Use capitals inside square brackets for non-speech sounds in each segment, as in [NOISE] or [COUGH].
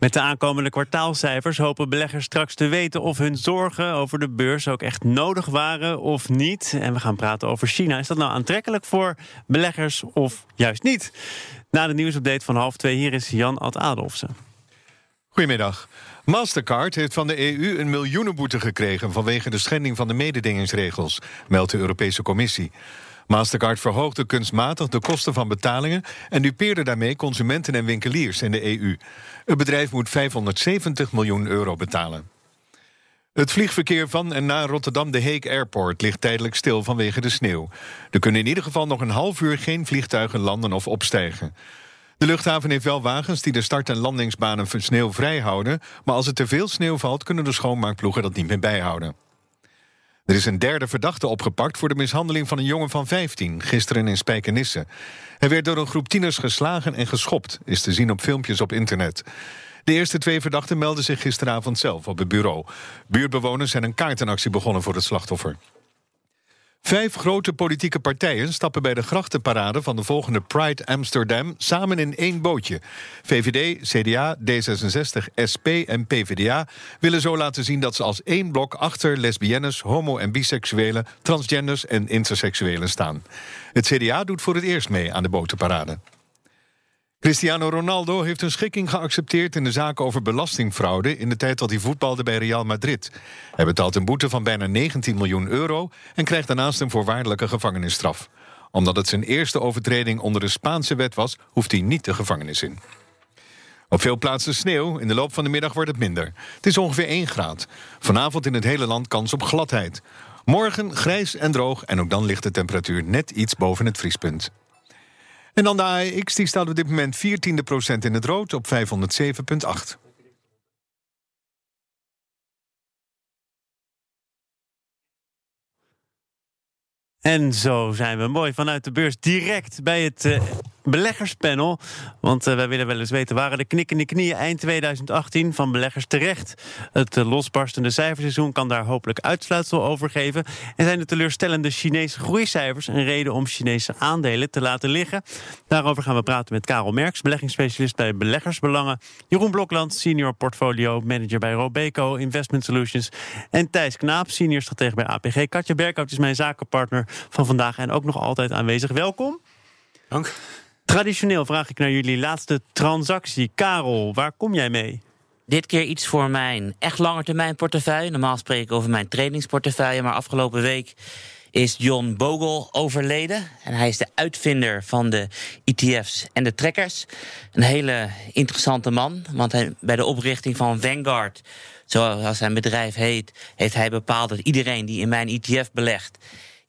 Met de aankomende kwartaalcijfers hopen beleggers straks te weten of hun zorgen over de beurs ook echt nodig waren of niet. En we gaan praten over China. Is dat nou aantrekkelijk voor beleggers of juist niet? Na de nieuwsupdate van half twee, hier is Jan Ad Adolfsen. Goedemiddag. Mastercard heeft van de EU een miljoenenboete gekregen vanwege de schending van de mededingingsregels, meldt de Europese Commissie. Mastercard verhoogde kunstmatig de kosten van betalingen en dupeerde daarmee consumenten en winkeliers in de EU. Het bedrijf moet 570 miljoen euro betalen. Het vliegverkeer van en naar Rotterdam de Hague Airport ligt tijdelijk stil vanwege de sneeuw. Er kunnen in ieder geval nog een half uur geen vliegtuigen landen of opstijgen. De luchthaven heeft wel wagens die de start- en landingsbanen van sneeuw vrij houden, maar als er te veel sneeuw valt, kunnen de schoonmaakploegen dat niet meer bijhouden. Er is een derde verdachte opgepakt voor de mishandeling van een jongen van 15, gisteren in Spijkenisse. Hij werd door een groep tieners geslagen en geschopt, is te zien op filmpjes op internet. De eerste twee verdachten melden zich gisteravond zelf op het bureau. Buurtbewoners zijn een kaartenactie begonnen voor het slachtoffer. Vijf grote politieke partijen stappen bij de grachtenparade van de volgende Pride Amsterdam samen in één bootje. VVD, CDA, D66, SP en PvdA willen zo laten zien dat ze als één blok achter lesbiennes, homo- en biseksuelen, transgenders en interseksuelen staan. Het CDA doet voor het eerst mee aan de botenparade. Cristiano Ronaldo heeft een schikking geaccepteerd in de zaak over belastingfraude in de tijd dat hij voetbalde bij Real Madrid. Hij betaalt een boete van bijna 19 miljoen euro en krijgt daarnaast een voorwaardelijke gevangenisstraf. Omdat het zijn eerste overtreding onder de Spaanse wet was, hoeft hij niet de gevangenis in. Op veel plaatsen sneeuw. In de loop van de middag wordt het minder. Het is ongeveer 1 graad. Vanavond in het hele land kans op gladheid. Morgen grijs en droog en ook dan ligt de temperatuur net iets boven het vriespunt. En dan de AEX, die staat op dit moment 14 procent in het rood op 507,8. En zo zijn we mooi vanuit de beurs direct bij het uh, beleggerspanel. Want uh, wij willen wel eens weten, waren de knikkende knieën eind 2018 van beleggers terecht? Het uh, losbarstende cijferseizoen kan daar hopelijk uitsluitsel over geven. En zijn de teleurstellende Chinese groeicijfers een reden om Chinese aandelen te laten liggen? Daarover gaan we praten met Karel Merks, beleggingsspecialist bij Beleggersbelangen. Jeroen Blokland, senior portfolio manager bij Robeco Investment Solutions. En Thijs Knaap, senior stratege bij APG. Katja Berkhout is mijn zakenpartner van vandaag en ook nog altijd aanwezig. Welkom. Dank. Traditioneel vraag ik naar jullie laatste transactie. Karel, waar kom jij mee? Dit keer iets voor mijn echt langetermijn portefeuille. Normaal spreek ik over mijn trainingsportefeuille. Maar afgelopen week is John Bogle overleden. En hij is de uitvinder van de ETF's en de trackers. Een hele interessante man. Want hij, bij de oprichting van Vanguard, zoals zijn bedrijf heet, heeft hij bepaald dat iedereen die in mijn ETF belegt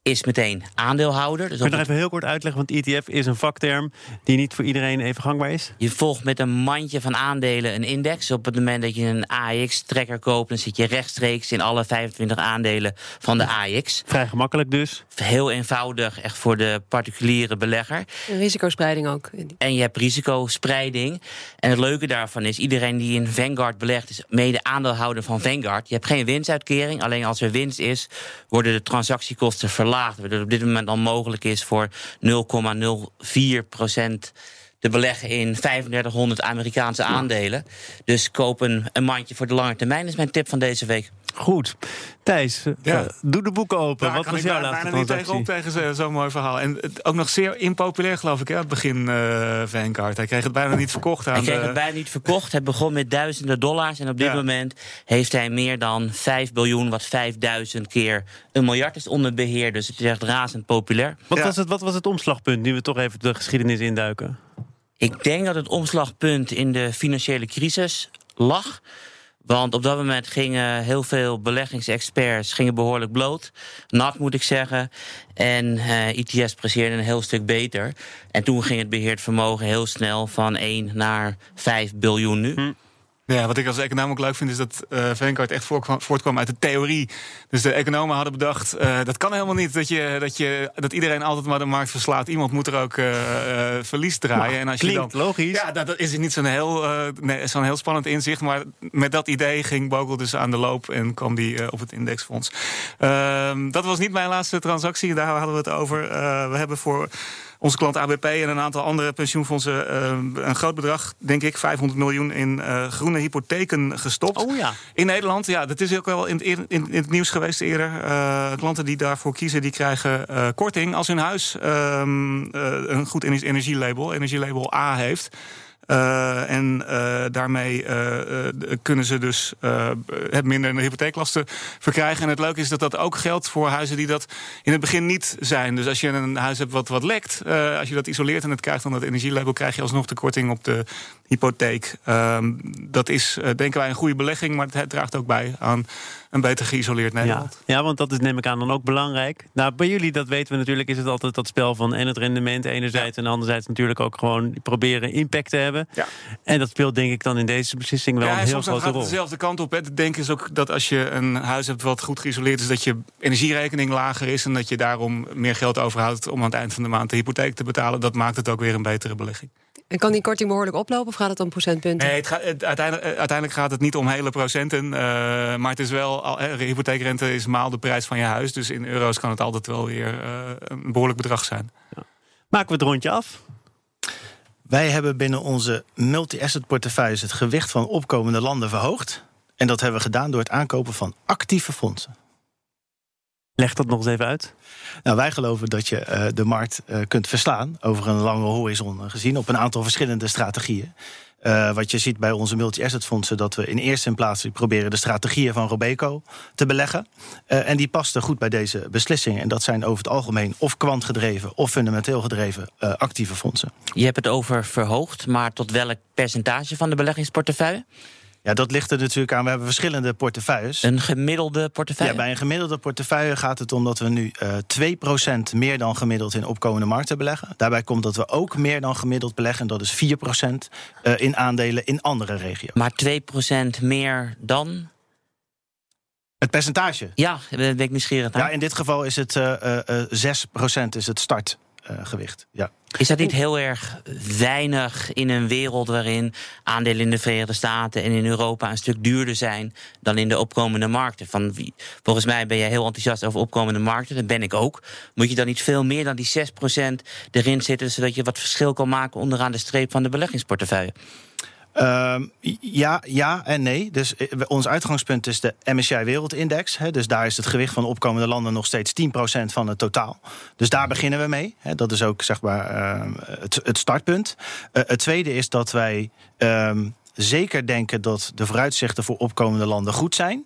is meteen aandeelhouder. Dus Kun je nog even heel kort uitleggen, want ETF is een vakterm die niet voor iedereen even gangbaar is? Je volgt met een mandje van aandelen een index. Op het moment dat je een AX-trekker koopt, dan zit je rechtstreeks in alle 25 aandelen van de AX. Vrij gemakkelijk dus. Heel eenvoudig, echt voor de particuliere belegger. Risicospreiding ook. En je hebt risicospreiding. En het leuke daarvan is, iedereen die in Vanguard belegt, is mede aandeelhouder van Vanguard. Je hebt geen winstuitkering, alleen als er winst is, worden de transactiekosten verlaagd verlaagd. Dat op dit moment al mogelijk is voor 0,04 procent te beleggen in 3500 Amerikaanse aandelen. Dus koop een mandje voor de lange termijn, is mijn tip van deze week. Goed. Thijs, ja. uh, doe de boeken open. Wat was jouw laatste transactie? niet tegenop tegen zo'n mooi verhaal. En het, ook nog zeer impopulair, geloof ik, hè, het begin uh, Vanguard. Hij kreeg het bijna niet verkocht. Aan hij kreeg de... het bijna niet verkocht. Hij begon met duizenden dollars. En op dit ja. moment heeft hij meer dan 5 biljoen, wat 5000 keer een miljard is onder beheer. Dus het is echt razend populair. Wat, was, het, wat was het omslagpunt, nu we toch even de geschiedenis induiken? Ik denk dat het omslagpunt in de financiële crisis lag. Want op dat moment gingen heel veel beleggingsexperts gingen behoorlijk bloot. Nat moet ik zeggen. En ITS presteerde een heel stuk beter. En toen ging het beheerd vermogen heel snel van 1 naar 5 biljoen nu. Hm. Ja, wat ik als econoom ook leuk vind, is dat uh, Vanguard echt voortkwam uit de theorie. Dus de economen hadden bedacht, uh, dat kan helemaal niet dat, je, dat, je, dat iedereen altijd maar de markt verslaat. Iemand moet er ook uh, verlies draaien. Nou, en als klinkt je dan, logisch. Ja, dat, dat is niet zo'n heel, nee, zo'n heel spannend inzicht. Maar met dat idee ging Bogle dus aan de loop en kwam die op het indexfonds. Ehm, dat was niet mijn laatste transactie, daar hadden we het over. we hebben voor onze klant ABP en een aantal andere pensioenfondsen uh, een groot bedrag, denk ik, 500 miljoen in uh, groene hypotheken gestopt. Oh ja. In Nederland, ja, dat is ook wel in, in, in het nieuws geweest eerder. Uh, klanten die daarvoor kiezen, die krijgen korting als hun huis um, een goed energielabel, energielabel A heeft. Uh, en uh, daarmee uh, kunnen ze dus minder een hypotheeklasten verkrijgen. En het leuke is dat dat ook geldt voor huizen die dat in het begin niet zijn. Dus als je een huis hebt wat, wat lekt, als je dat isoleert en het krijgt dan dat energielabel, krijg je alsnog de korting op de hypotheek. Ehm, dat is, denken wij, een goede belegging, maar het draagt ook bij aan een beter geïsoleerd Nederland. Ja, ja, want dat is neem ik aan dan ook belangrijk. Nou, bij jullie, dat weten we natuurlijk, is het altijd dat spel van en het rendement enerzijds en anderzijds natuurlijk ook gewoon proberen impact te hebben. Ja. En dat speelt denk ik dan in deze beslissing wel een heel grote rol. gaat dezelfde kant op. Het denken is ook dat als je een huis hebt wat goed geïsoleerd is, dat je energierekening lager is en dat je daarom meer geld overhoudt om aan het eind van de maand de hypotheek te betalen. Dat maakt het ook weer een betere belegging. En kan die korting behoorlijk oplopen of gaat het om procentpunten? Nee, het gaat, uiteindelijk, eh, uiteindelijk, gaat het niet om hele procenten. Uh, maar het is wel, uh, hypotheekrente is maal de prijs van je huis. Dus in euro's kan het altijd wel weer uh, een behoorlijk bedrag zijn. Ja. Maken we het rondje af? Wij hebben binnen onze multi-asset portefeuilles het gewicht van opkomende landen verhoogd. En dat hebben we gedaan door het aankopen van actieve fondsen. Leg dat nog eens even uit. Nou, wij geloven dat je uh, de markt uh, kunt verslaan over een lange horizon gezien op een aantal verschillende strategieën. Uh, wat je ziet bij onze multi-asset fondsen, dat we in eerste plaats proberen de strategieën van Robeco te beleggen. en die pasten goed bij deze beslissingen. En dat zijn over het algemeen of kwantgedreven of fundamenteel gedreven actieve fondsen. Je hebt het over verhoogd, maar tot welk percentage van de beleggingsportefeuille? Ja, dat ligt er natuurlijk aan. We hebben verschillende portefeuilles. Een gemiddelde portefeuille? Ja, bij een gemiddelde portefeuille gaat het om dat we nu uh, eh, 2% meer dan gemiddeld in opkomende markten beleggen. Daarbij komt dat we ook meer dan gemiddeld beleggen. En dat is 4% uh, eh, in aandelen in andere regio's. Maar 2% meer dan? Het percentage? Ja, ben ik nieuwsgierig naar. Ja, in dit geval is het uh, uh, 6% is het start gewicht. Ja. Is dat niet heel erg weinig in een wereld waarin aandelen in de Verenigde Staten en in Europa een stuk duurder zijn dan in de opkomende markten? Van wie, volgens mij ben jij heel enthousiast over opkomende markten, dat ben ik ook. Moet je dan niet veel meer dan die 6% erin zitten, zodat je wat verschil kan maken onderaan de streep van de beleggingsportefeuille? Uh, ja, ja en nee. Dus eh, ons uitgangspunt is de MSCI Wereldindex. Hè, dus daar is het gewicht van opkomende landen nog steeds 10% van het totaal. Dus daar beginnen we mee. Hè, dat is ook zeg maar uh, het, startpunt. Uh, het tweede is dat wij ehm, zeker denken dat de vooruitzichten voor opkomende landen goed zijn.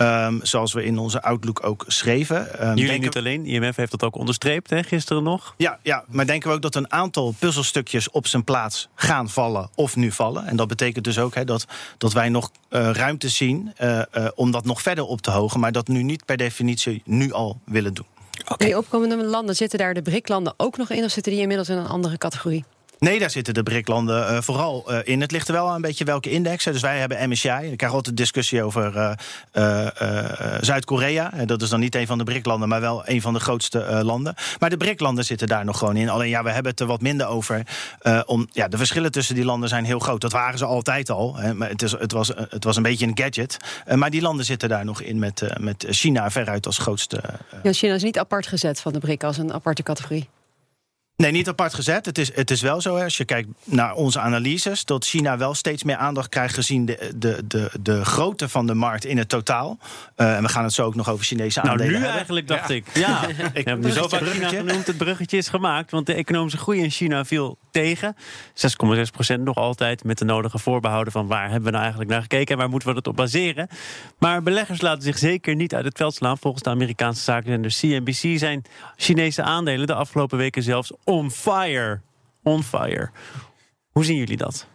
Um, zoals we in onze Outlook ook schreven. Um, Jullie niet alleen, IMF heeft dat ook onderstreept hè, gisteren nog. Ja, ja, maar denken we ook dat een aantal puzzelstukjes op zijn plaats gaan vallen of nu vallen. En dat betekent dus ook hè, dat, dat wij nog uh, ruimte zien uh, uh, om dat nog verder op te hogen, maar dat nu niet per definitie nu al willen doen. Okay. Die opkomende landen, zitten daar de BRIC-landen ook nog in of zitten die inmiddels in een andere categorie? Nee, daar zitten de BRIC-landen uh, vooral uh, in. Het ligt er wel aan een beetje welke index. Dus wij hebben MSCI. Ik krijg altijd discussie over uh, Zuid-Korea. Dat is dan niet een van de BRIC-landen, maar wel een van de grootste landen. Maar de BRIC-landen zitten daar nog gewoon in. Alleen ja, we hebben het er wat minder over. om, ja, de verschillen tussen die landen zijn heel groot. Dat waren ze altijd al. Hè, maar het, is, het, was, het was een beetje een gadget. maar die landen zitten daar nog in met, met China veruit als grootste. ja, China is niet apart gezet van de BRIC als een aparte categorie. Nee, niet apart gezet. Het is, het is wel zo, als je kijkt naar onze analyses, dat China wel steeds meer aandacht krijgt gezien de, de, de, de grootte van de markt in het totaal. Uh, en we gaan het zo ook nog over Chinese nou, aandelen nu hebben. eigenlijk, dacht ik. Ja, [LAUGHS] ik heb nu zo vaak China genoemd. Het bruggetje is gemaakt, want de economische groei in China viel tegen. 6,6 procent nog altijd, met de nodige voorbehouden van waar hebben we nou eigenlijk naar gekeken en waar moeten we dat op baseren. Maar beleggers laten zich zeker niet uit het veld slaan. Volgens de Amerikaanse zaakzender CNBC zijn Chinese aandelen de afgelopen weken zelfs on fire. On fire. Hoe zien jullie dat?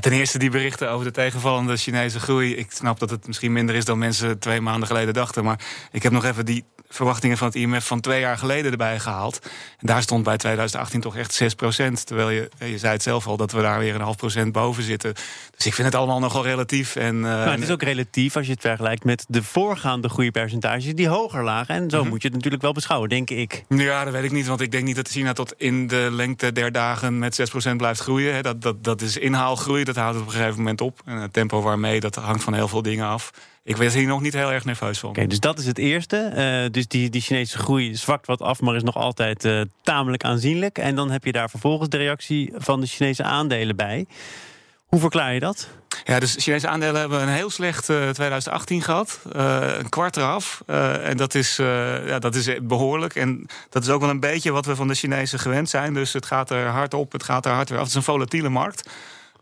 Ten eerste die berichten over de tegenvallende Chinese groei. Ik snap dat het misschien minder is dan mensen twee maanden geleden dachten. Maar ik heb nog even die verwachtingen van het IMF van twee jaar geleden erbij gehaald. En daar stond bij 2018 toch echt 6 procent. Terwijl je, je zei het zelf al, dat we daar weer een half procent boven zitten. Dus ik vind het allemaal nogal relatief. En, uh, nou, het is ook relatief als je het vergelijkt met de voorgaande groeipercentages die hoger lagen. En zo -hmm. moet je het natuurlijk wel beschouwen, denk ik. Ja, dat weet ik niet. Want ik denk niet dat China tot in de lengte der dagen met 6 procent blijft groeien. Dat, dat, dat is inhaalgroei, dat houdt op een gegeven moment op. En het tempo waarmee, dat hangt van heel veel dingen af. Ik ben hier nog niet heel erg nerveus van. Oké, dus dat is het eerste. Eh, dus die, die Chinese groei zwakt wat af, maar is nog altijd eh, tamelijk aanzienlijk. En dan heb je daar vervolgens de reactie van de Chinese aandelen bij. Hoe verklaar je dat? Ja, dus Chinese aandelen hebben een heel slecht uh, 2018 gehad. Uh, een kwart eraf. Uh, en dat is, ja, dat is behoorlijk. En dat is ook wel een beetje wat we van de Chinezen gewend zijn. Dus het gaat er hard op, het gaat er hard weer af. Het is een volatiele markt.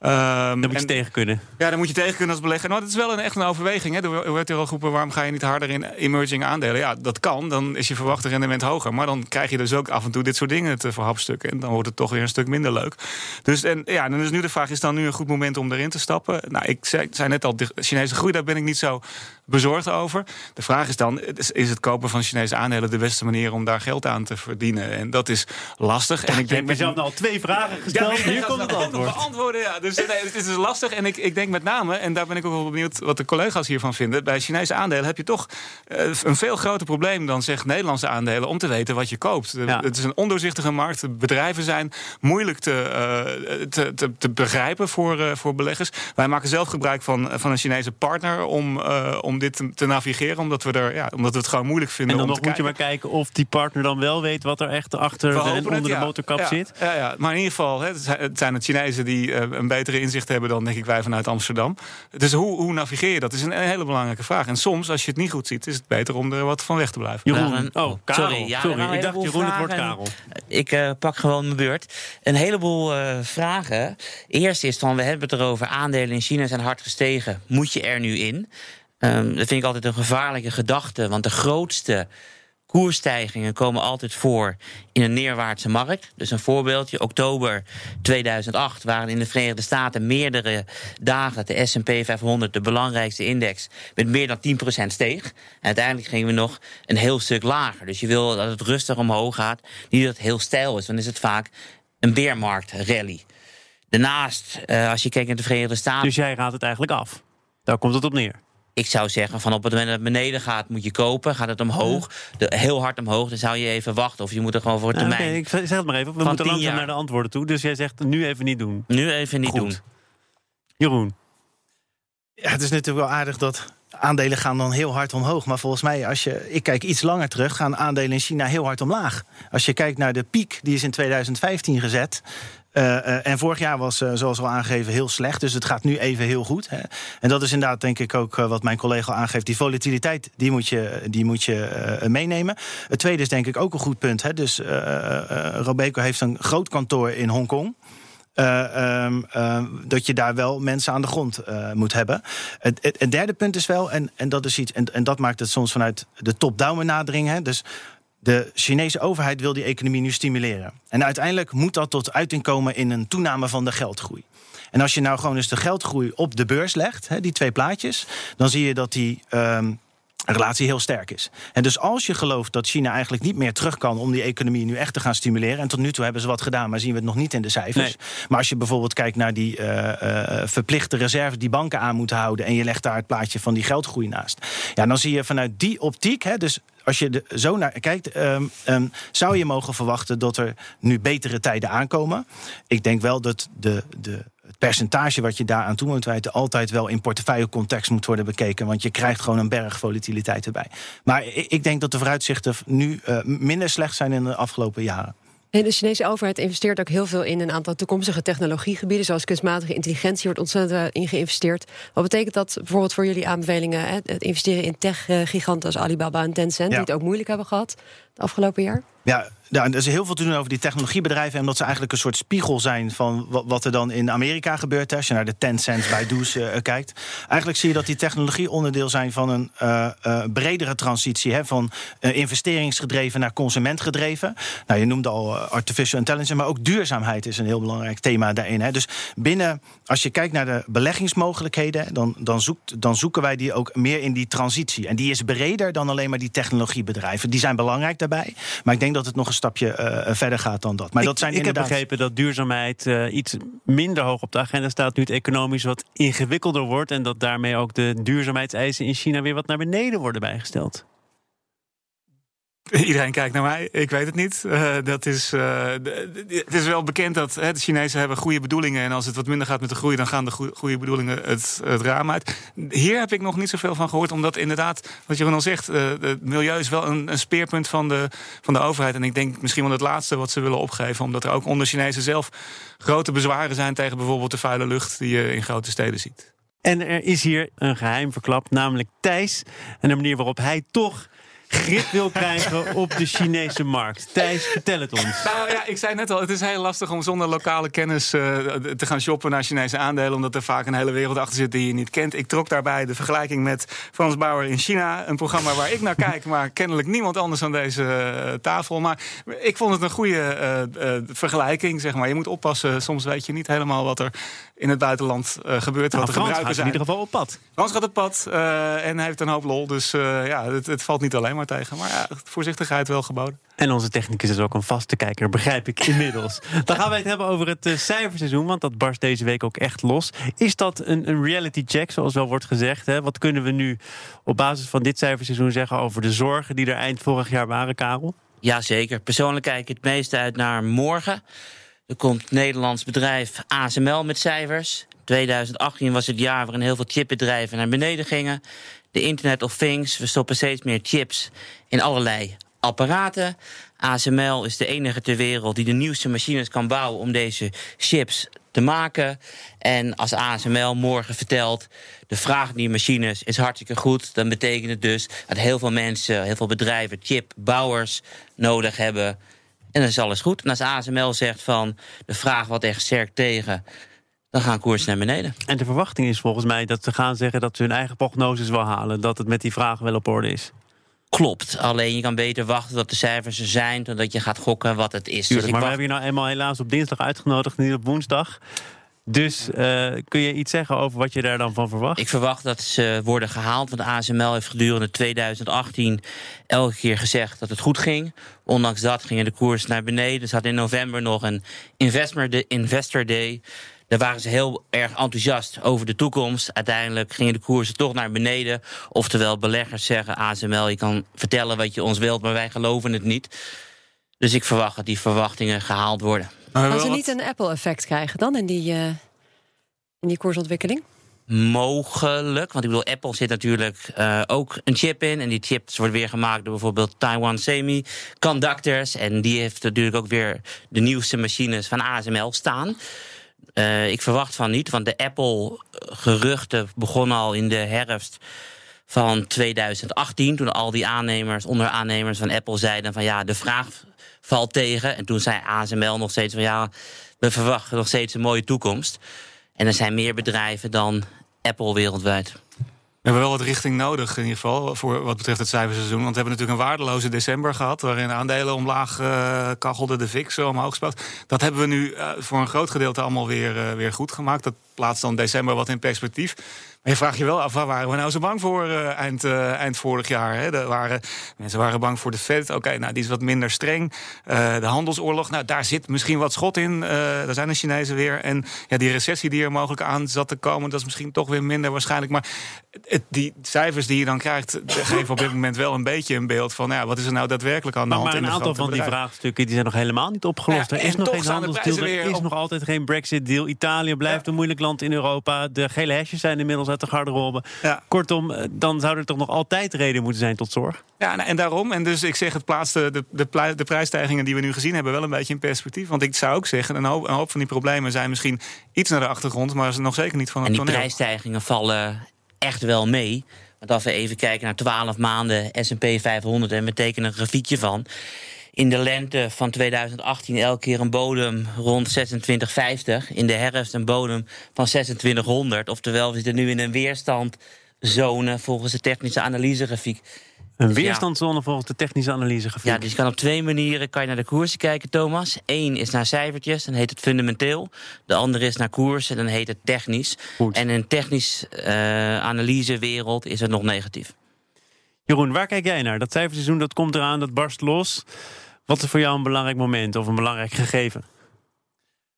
Um, daar moet je en, tegen kunnen. Ja, daar moet je tegen kunnen als belegger. Nou, dat is wel een, echt een overweging. Hè. Er werd er al geroepen, waarom ga je niet harder in emerging aandelen? Ja, dat kan. Dan is je verwachte rendement hoger. Maar dan krijg je dus ook af en toe dit soort dingen te verhapstukken. En dan wordt het toch weer een stuk minder leuk. Dus en, ja, dan is nu de vraag, is dan nu een goed moment om erin te stappen? Nou, ik zei, zei net al, de Chinese groei, daar ben ik niet zo bezorgd over. De vraag is dan, is het kopen van Chinese aandelen de beste manier om daar geld aan te verdienen? En dat is lastig. en ik denk mezelf al twee vragen gesteld. Ja, Hier komt het antwoord. Beantwoorden, ja. Dus nee, het is lastig. En ik, ik denk met name, en daar ben ik ook wel benieuwd wat de collega's hiervan vinden. Bij Chinese aandelen heb je toch uh, een veel groter probleem dan zegt Nederlandse aandelen om te weten wat je koopt. Ja. Het is een ondoorzichtige markt. Bedrijven zijn moeilijk te, uh, te, te, te, begrijpen voor, uh, voor beleggers. Wij maken zelf gebruik van, van een Chinese partner om, om dit te, te, navigeren, omdat we, er, ja, omdat we het gewoon moeilijk vinden. En dan om nog moet je maar kijken of die partner dan wel weet wat er echt achter en onder het, ja. de motorkap ja, zit. Ja, ja, maar in ieder geval, het zijn het Chinezen die een betere inzicht hebben dan denk ik wij vanuit Amsterdam. Dus hoe, hoe navigeer je dat? is een, hele belangrijke vraag. En soms, als je het niet goed ziet, is het beter om er wat van weg te blijven. Jeroen, oh, Karel. Sorry, ja, sorry. ik dacht Jeroen, het wordt Karel. Ik uh, pak gewoon mijn beurt. Een heleboel uh, vragen. Eerst is van, we hebben het erover, aandelen in China zijn hard gestegen. Moet je er nu in? Um, dat vind ik altijd een gevaarlijke gedachte. Want de grootste koersstijgingen komen altijd voor in een neerwaartse markt. Dus een voorbeeldje, oktober 2008 waren in de Verenigde Staten meerdere dagen de S&P 500, de belangrijkste index, met meer dan 10% steeg. En uiteindelijk gingen we nog een heel stuk lager. Dus je wil dat het rustig omhoog gaat, niet dat het heel stijl is, dan is het vaak een beermarktrally. Daarnaast, uh, als je kijkt naar de Verenigde Staten... Dus jij raadt het eigenlijk af? Daar komt het op neer. Ik zou zeggen, van op het moment dat het beneden gaat, moet je kopen. Gaat het omhoog, de, heel hard omhoog, dan zou je even wachten. Of je moet er gewoon voor termijn. Okay, ik zeg het maar even. We moeten langzaam jaar. naar de antwoorden toe. Dus jij zegt nu even niet doen. Nu even niet Goed. doen. Jeroen. Ja, het is natuurlijk wel aardig dat aandelen gaan dan heel hard omhoog. Maar volgens mij, als je, ik kijk iets langer terug, gaan aandelen in China heel hard omlaag. Als je kijkt naar de piek, die is in 2015 gezet. Uh, uh, en vorig jaar was, uh, zoals al aangegeven, heel slecht. Dus het gaat nu even heel goed. Hè. En dat is inderdaad, denk ik, ook wat mijn collega aangeeft. Die volatiliteit, die moet je, die moet je meenemen. Het tweede is denk ik ook een goed punt. Hè. Dus Robeco heeft een groot kantoor in Hongkong. Um, uh, dat je daar wel mensen aan de grond moet hebben. Het, derde punt is wel, en, en dat is iets, en, en dat maakt het soms vanuit de top-down benadering. Hè, dus de Chinese overheid wil die economie nu stimuleren. En uiteindelijk moet dat tot uiting komen in een toename van de geldgroei. En als je nou gewoon eens de geldgroei op de beurs legt, hè, die twee plaatjes, dan zie je dat die. Um, relatie heel sterk is. En dus als je gelooft dat China eigenlijk niet meer terug kan om die economie nu echt te gaan stimuleren, en tot nu toe hebben ze wat gedaan, maar zien we het nog niet in de cijfers. Nee. Maar als je bijvoorbeeld kijkt naar die uh, uh, verplichte reserves die banken aan moeten houden, en je legt daar het plaatje van die geldgroei naast, ja, dan zie je vanuit die optiek, hè, dus als je er zo naar kijkt, um, um, zou je mogen verwachten dat er nu betere tijden aankomen. Ik denk wel dat de, de het percentage wat je daar aan toe moet wijten... altijd wel in portefeuillecontext moet worden bekeken. Want je krijgt gewoon een berg volatiliteit erbij. Maar ik denk dat de vooruitzichten nu uh, minder slecht zijn in de afgelopen jaren. En de Chinese overheid investeert ook heel veel in een aantal toekomstige technologiegebieden, zoals kunstmatige intelligentie wordt ontzettend in geïnvesteerd. Wat betekent dat bijvoorbeeld voor jullie aanbevelingen, hè, het investeren in tech-giganten als Alibaba en Tencent, ja. die het ook moeilijk hebben gehad het afgelopen jaar? Ja, ja, er is heel veel te doen over die technologiebedrijven. Omdat ze eigenlijk een soort spiegel zijn van wat er dan in Amerika gebeurt. Als je naar de Tencent bij uh, kijkt. Eigenlijk zie je dat die technologie onderdeel zijn van een uh, uh, bredere transitie. Hè, van investeringsgedreven naar consumentgedreven. Nou, je noemde al artificial intelligence. Maar ook duurzaamheid is een heel belangrijk thema daarin. Hè. Dus binnen, als je kijkt naar de beleggingsmogelijkheden. Dan, dan, zoekt, dan zoeken wij die ook meer in die transitie. En die is breder dan alleen maar die technologiebedrijven. Die zijn belangrijk daarbij. Maar ik denk dat het nog een stapje uh, verder gaat dan dat. Maar ik, dat zijn ik inderdaad... heb begrepen dat duurzaamheid uh, iets minder hoog op de agenda staat... nu het economisch wat ingewikkelder wordt... en dat daarmee ook de duurzaamheidseisen in China weer wat naar beneden worden bijgesteld. Iedereen kijkt naar mij, ik weet het niet. Uh, dat is, uh, het is wel bekend dat hè, de Chinezen hebben goede bedoelingen... en als het wat minder gaat met de groei... dan gaan de goede bedoelingen het, het, raam uit. Hier heb ik nog niet zoveel van gehoord... omdat inderdaad, wat Jeroen al zegt... Uh, het milieu is wel een, een, speerpunt van de, van de overheid. En ik denk misschien wel het laatste wat ze willen opgeven... omdat er ook onder Chinezen zelf grote bezwaren zijn... tegen bijvoorbeeld de vuile lucht die je in grote steden ziet. En er is hier een geheim verklapt, namelijk Thijs. En de manier waarop hij toch grip wil krijgen op de Chinese markt. Thijs, vertel het ons. Nou ja, ik zei net al, het is heel lastig om zonder lokale kennis uh, te gaan shoppen naar Chinese aandelen, omdat er vaak een hele wereld achter zit die je niet kent. Ik trok daarbij de vergelijking met Frans Bauer in China, een programma waar ik naar [LAUGHS] kijk, maar kennelijk niemand anders aan deze uh, tafel. Maar ik vond het een goede uh, vergelijking, zeg maar. Je moet oppassen, soms weet je niet helemaal wat er in het buitenland gebeurt, nou, wat de gebruikers zijn. in ieder geval op pad. Frans gaat op pad en hij heeft een hoop lol, dus ja, het, het valt niet alleen maar tegen. Maar ja, voorzichtigheid wel geboden. En onze technicus is ook een vaste kijker, begrijp ik inmiddels. [LAUGHS] Dan gaan wij het hebben over het uh, cijferseizoen, want dat barst deze week ook echt los. Is dat een, een reality check, zoals wel wordt gezegd? Hè? Wat kunnen we nu op basis van dit cijferseizoen zeggen over de zorgen die er eind vorig jaar waren, Karel? Jazeker. Persoonlijk kijk ik het meest uit naar morgen. Er komt het Nederlands bedrijf ASML met cijfers. 2018 was het jaar waarin heel veel chipbedrijven naar beneden gingen de Internet of Things. We stoppen steeds meer chips in allerlei apparaten. ASML is de enige ter wereld die de nieuwste machines kan bouwen om deze chips te maken. En als ASML morgen vertelt, de vraag naar die machines is hartstikke goed, dan betekent het dus dat heel veel mensen, heel veel bedrijven, chipbouwers nodig hebben. En dan is alles goed. En als ASML zegt van de vraag wat echt sterk tegen, dan gaan koers naar beneden. En de verwachting is volgens mij dat ze gaan zeggen dat ze hun eigen prognoses wel halen. Dat het met die vragen wel op orde is. Klopt. Alleen je kan beter wachten tot de cijfers er zijn... dan dat je gaat gokken wat het is. Tuurlijk, dus maar we hebben je nou eenmaal helaas op dinsdag uitgenodigd... niet op woensdag. Dus uh, kun je iets zeggen over wat je daar dan van verwacht? Ik verwacht dat ze worden gehaald. Want ASML heeft gedurende 2018 elke keer gezegd dat het goed ging. Ondanks dat gingen de koers naar beneden. Er zat in november nog een Investor Day. Daar waren ze heel erg enthousiast over de toekomst. Uiteindelijk gingen de koersen toch naar beneden. Oftewel, beleggers zeggen: ASML, je kan vertellen wat je ons wilt, maar wij geloven het niet. Dus ik verwacht dat die verwachtingen gehaald worden. Als ze niet een Apple-effect krijgen dan in die, uh, in die koersontwikkeling? Mogelijk, want ik bedoel, Apple zit natuurlijk uh, ook een chip in. En die chips wordt weer gemaakt door bijvoorbeeld Taiwan Semiconductors. En die heeft natuurlijk ook weer de nieuwste machines van ASML staan. Uh, ik verwacht van niet, want de Apple-geruchten begonnen al in de herfst van 2018. Toen al die aannemers, onderaannemers van Apple zeiden van ja, de vraag valt tegen. En toen zei ASML nog steeds van ja, we verwachten nog steeds een mooie toekomst. En er zijn meer bedrijven dan Apple wereldwijd. We hebben wel wat richting nodig, in ieder geval, voor wat betreft het cijferseizoen. Want we hebben natuurlijk een waardeloze december gehad, waarin aandelen omlaag uh, kachelden, de VIX omhoog spelt. Dat hebben we nu uh, voor een groot gedeelte allemaal weer, uh, weer goed gemaakt. Dat plaatst dan december wat in perspectief. Maar je vraagt je wel af, waar waren we nou zo bang voor uh, eind, uh, eind vorig jaar? Hè? De waren, mensen waren bang voor de Fed. Oké, nou, die is wat minder streng. Uh, de handelsoorlog, nou, daar zit misschien wat schot in. daar zijn de Chinezen weer. En ja, die recessie die er mogelijk aan zat te komen... dat is misschien toch weer minder waarschijnlijk. Maar het, die cijfers die je dan krijgt... geven op dit moment wel een beetje een beeld van... Nou ja, wat is er nou daadwerkelijk aan de hand Maar een aantal van die vraagstukken die zijn nog helemaal niet opgelost. Ja, er is nog geen handelsdeal, er is nog altijd geen Brexit-deal. Italië blijft een moeilijk land in Europa. De gele hesjes zijn inmiddels uit de garderobe. Ja. Kortom, eh, dan zou er toch nog altijd reden moeten zijn tot zorg. Ja, nou, en daarom. En dus ik zeg, het plaatst de, de, de, prijsstijgingen die we nu gezien hebben wel een beetje in perspectief. Want ik zou ook zeggen, een hoop, een hoop van die problemen zijn misschien iets naar de achtergrond, maar ze nog zeker niet van het En die prijsstijgingen vallen echt wel mee. Want als we even kijken naar 12 maanden S&P 500 en we tekenen een grafiekje van in de lente van 2018 elke keer een bodem rond 2650. In de herfst een bodem van 2600. Oftewel, we zitten nu in een weerstandzone volgens de technische analysegrafiek. Een dus weerstandszone volgens de technische analysegrafiek. Ja, dus je kan op twee manieren kan je naar de koersen kijken, Thomas. Eén is naar cijfertjes, dan heet het fundamenteel. De andere is naar koersen, dan heet het technisch. Goed. En in een technisch uh, analysewereld is het nog negatief. Jeroen, waar kijk jij naar? Dat cijferseizoen dat komt eraan, dat barst los. Wat is voor jou een belangrijk moment of een belangrijk gegeven?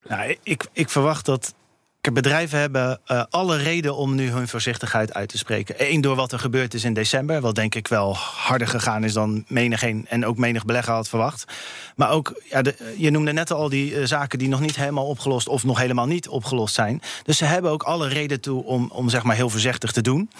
Nou, ik, ik verwacht dat bedrijven hebben uh, alle reden om nu hun voorzichtigheid uit te spreken. Eén, door wat er gebeurd is in december. Wat denk ik wel harder gegaan is dan menigeen en ook menig belegger had verwacht. Maar ook, ja, je noemde net al die uh, zaken die nog niet helemaal opgelost of nog helemaal niet opgelost zijn. Dus ze hebben ook alle reden toe om, om zeg maar heel voorzichtig te doen.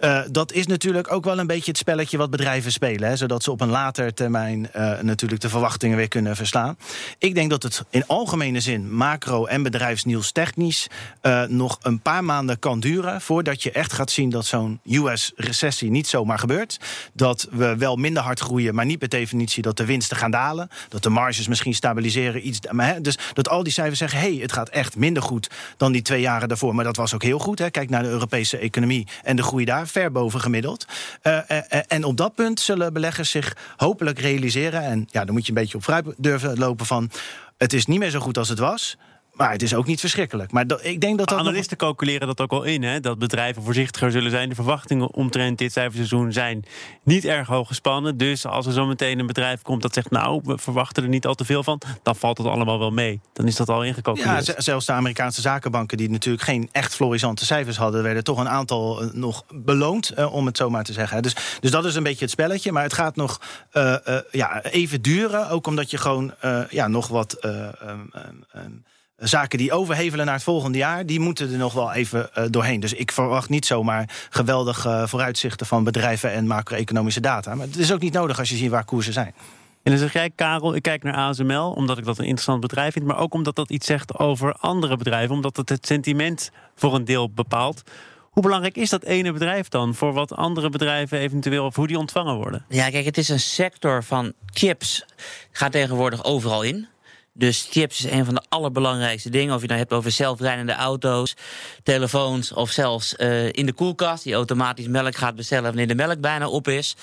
Uh, dat is natuurlijk ook wel een beetje het spelletje wat bedrijven spelen. Hè, zodat ze op een later termijn natuurlijk de verwachtingen weer kunnen verslaan. Ik denk dat het in algemene zin macro en bedrijfsnieuws technisch uh, nog een paar maanden kan duren voordat je echt gaat zien dat zo'n US-recessie niet zomaar gebeurt. Dat we wel minder hard groeien, maar niet per definitie dat de winsten gaan dalen. Dat de marges misschien stabiliseren. Iets, maar, dus dat al die cijfers zeggen: hé, hey, het gaat echt minder goed dan die twee jaren daarvoor. Maar dat was ook heel goed. Hè. Kijk naar de Europese economie en de groei daar, ver boven gemiddeld. Uh, uh, en op dat punt zullen beleggers zich hopelijk realiseren. En ja, dan moet je een beetje op vooruit durven lopen van. Het is niet meer zo goed als het was. Maar het is ook niet verschrikkelijk. Maar ik denk dat dat Analisten nog... calculeren dat ook al in. Hè? Dat bedrijven voorzichtiger zullen zijn. De verwachtingen omtrent dit cijferseizoen zijn niet erg hoog gespannen. Dus als er zo meteen een bedrijf komt dat zegt... nou, we verwachten er niet al te veel van... dan valt het allemaal wel mee. Dan is dat al ingecalculeerd. Ja, zelfs de Amerikaanse zakenbanken... die natuurlijk geen echt florisante cijfers hadden... werden toch een aantal uh, nog beloond, uh, om het zo maar te zeggen. Dus, dus dat is een beetje het spelletje. Maar het gaat nog uh, ja, even duren. Ook omdat je gewoon ja, nog wat... Um, um, zaken die overhevelen naar het volgende jaar, die moeten er nog wel even uh, doorheen. Dus ik verwacht niet zomaar geweldige uh, vooruitzichten van bedrijven en macro-economische data. Maar het is ook niet nodig als je ziet waar koersen zijn. En dan zeg jij, Karel, ik kijk naar ASML omdat ik dat een interessant bedrijf vind, maar ook omdat dat iets zegt over andere bedrijven, omdat het het sentiment voor een deel bepaalt. Hoe belangrijk is dat ene bedrijf dan voor wat andere bedrijven eventueel of hoe die ontvangen worden? Ja, kijk, het is een sector van chips, gaat tegenwoordig overal in. Dus chips is een van de allerbelangrijkste dingen. Of je nou hebt over zelfrijdende auto's, telefoons of zelfs uh, in de koelkast die automatisch melk gaat bestellen wanneer de melk bijna op is.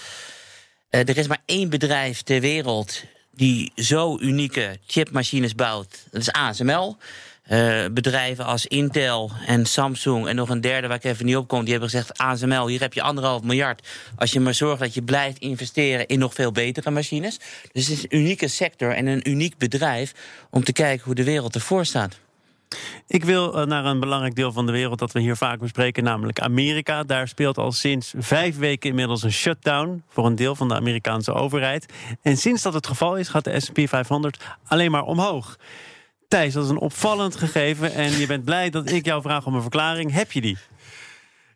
Uh, er is maar één bedrijf ter wereld die zo unieke chipmachines bouwt. Dat is ASML. Uh, bedrijven als Intel en Samsung en nog een derde waar ik even niet op kom, die hebben gezegd: ASML, hier heb je anderhalf miljard. Als je maar zorgt dat je blijft investeren in nog veel betere machines. Dus het is een unieke sector en een uniek bedrijf om te kijken hoe de wereld ervoor staat. Ik wil uh, naar een belangrijk deel van de wereld dat we hier vaak bespreken, namelijk Amerika. Daar speelt al sinds vijf weken inmiddels een shutdown voor een deel van de Amerikaanse overheid. En sinds dat het geval is, gaat de SP 500 alleen maar omhoog. Thijs, dat is een opvallend gegeven. En je bent blij dat ik jou vraag om een verklaring. Heb je die?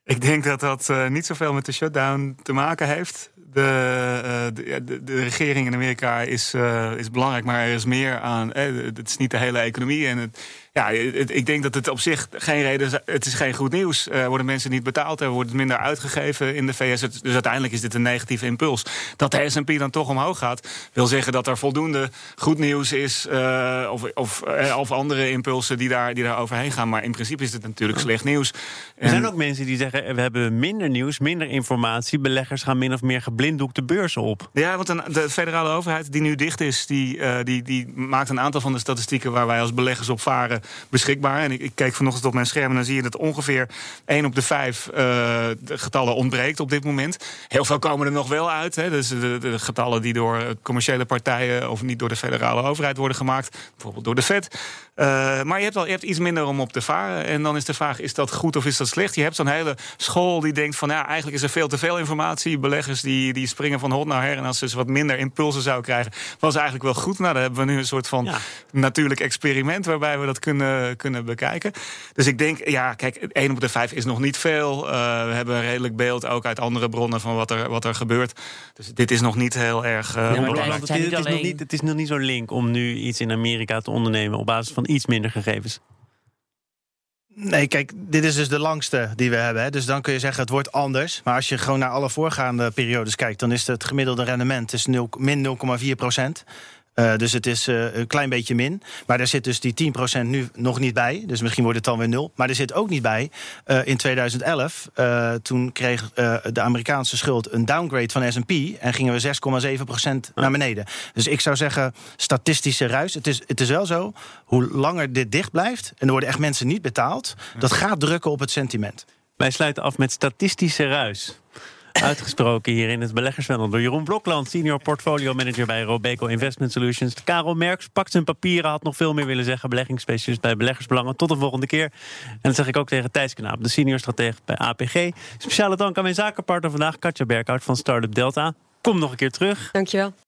Ik denk dat dat uh, niet zoveel met de shutdown te maken heeft. De, uh, de, de, de, regering in Amerika is, uh, is belangrijk, maar er is meer aan. het is niet de hele economie. En het, ja, ik denk dat het op zich geen reden is. Het is geen goed nieuws. Er worden mensen niet betaald, er wordt minder uitgegeven in de VS. Dus uiteindelijk is dit een negatieve impuls. Dat de SP dan toch omhoog gaat, wil zeggen dat er voldoende goed nieuws is. Uh, of, of, of andere impulsen die daar, die daar overheen gaan. Maar in principe is het natuurlijk slecht nieuws. Er zijn ook mensen die zeggen: we hebben minder nieuws, minder informatie. Beleggers gaan min of meer geblinddoekt de beurzen op. Ja, want de federale overheid die nu dicht is, die, uh, die, die maakt een aantal van de statistieken waar wij als beleggers op varen beschikbaar. En ik, ik keek vanochtend op mijn scherm en dan zie je dat ongeveer 1 op de 5 uh, getallen ontbreekt op dit moment. Heel veel komen er nog wel uit. Hè. Dus de, de, getallen die door commerciële partijen of niet door de federale overheid worden gemaakt, bijvoorbeeld door de Fed. Maar je hebt, al, je hebt iets minder om op te varen. En dan is de vraag: is dat goed of is dat slecht? Je hebt zo'n hele school die denkt van ja, eigenlijk is er veel te veel informatie. Beleggers die, die springen van hot naar her. En als ze dus wat minder impulsen zouden krijgen, was eigenlijk wel goed. Nou, dan hebben we nu een soort van ja. natuurlijk experiment waarbij we dat kunnen, kunnen bekijken. Dus ik denk, ja, kijk, 1 op de 5 is nog niet veel. Uh, we hebben een redelijk beeld ook uit andere bronnen van wat er, wat er gebeurt. Dus dit is nog niet heel erg. Uh, ja, het, het, is nog niet, het is nog niet zo'n link om nu iets in Amerika te ondernemen op basis van iets minder gegevens. Nee, kijk, dit is dus de langste die we hebben. Hè. Dus dan kun je zeggen het wordt anders. Maar als je gewoon naar alle voorgaande periodes kijkt, dan is het gemiddelde rendement is 0, min 0,4 procent. Uh, dus het is uh, een klein beetje min. Maar er zit dus die 10% nu nog niet bij. Dus misschien wordt het dan weer nul. Maar er zit ook niet bij. Uh, in 2011, toen kreeg de Amerikaanse schuld een downgrade van S&P... en gingen we 6,7% naar beneden. Dus ik zou zeggen, statistische ruis. Het is, het is wel zo, hoe langer dit dicht blijft... en er worden echt mensen niet betaald... dat gaat drukken op het sentiment. Wij sluiten af met statistische ruis. Uitgesproken hier in het beleggerspanel door Jeroen Blokland, senior portfolio manager bij Robeco Investment Solutions. Karel Merks pakt zijn papieren, had nog veel meer willen zeggen. Beleggingsspecialist bij Beleggersbelangen. Tot de volgende keer. En dat zeg ik ook tegen Thijs Knaap, de senior stratege bij APG. Speciale dank aan mijn zakenpartner vandaag, Katja Berkhout van Startup Delta. Kom nog een keer terug. Dankjewel.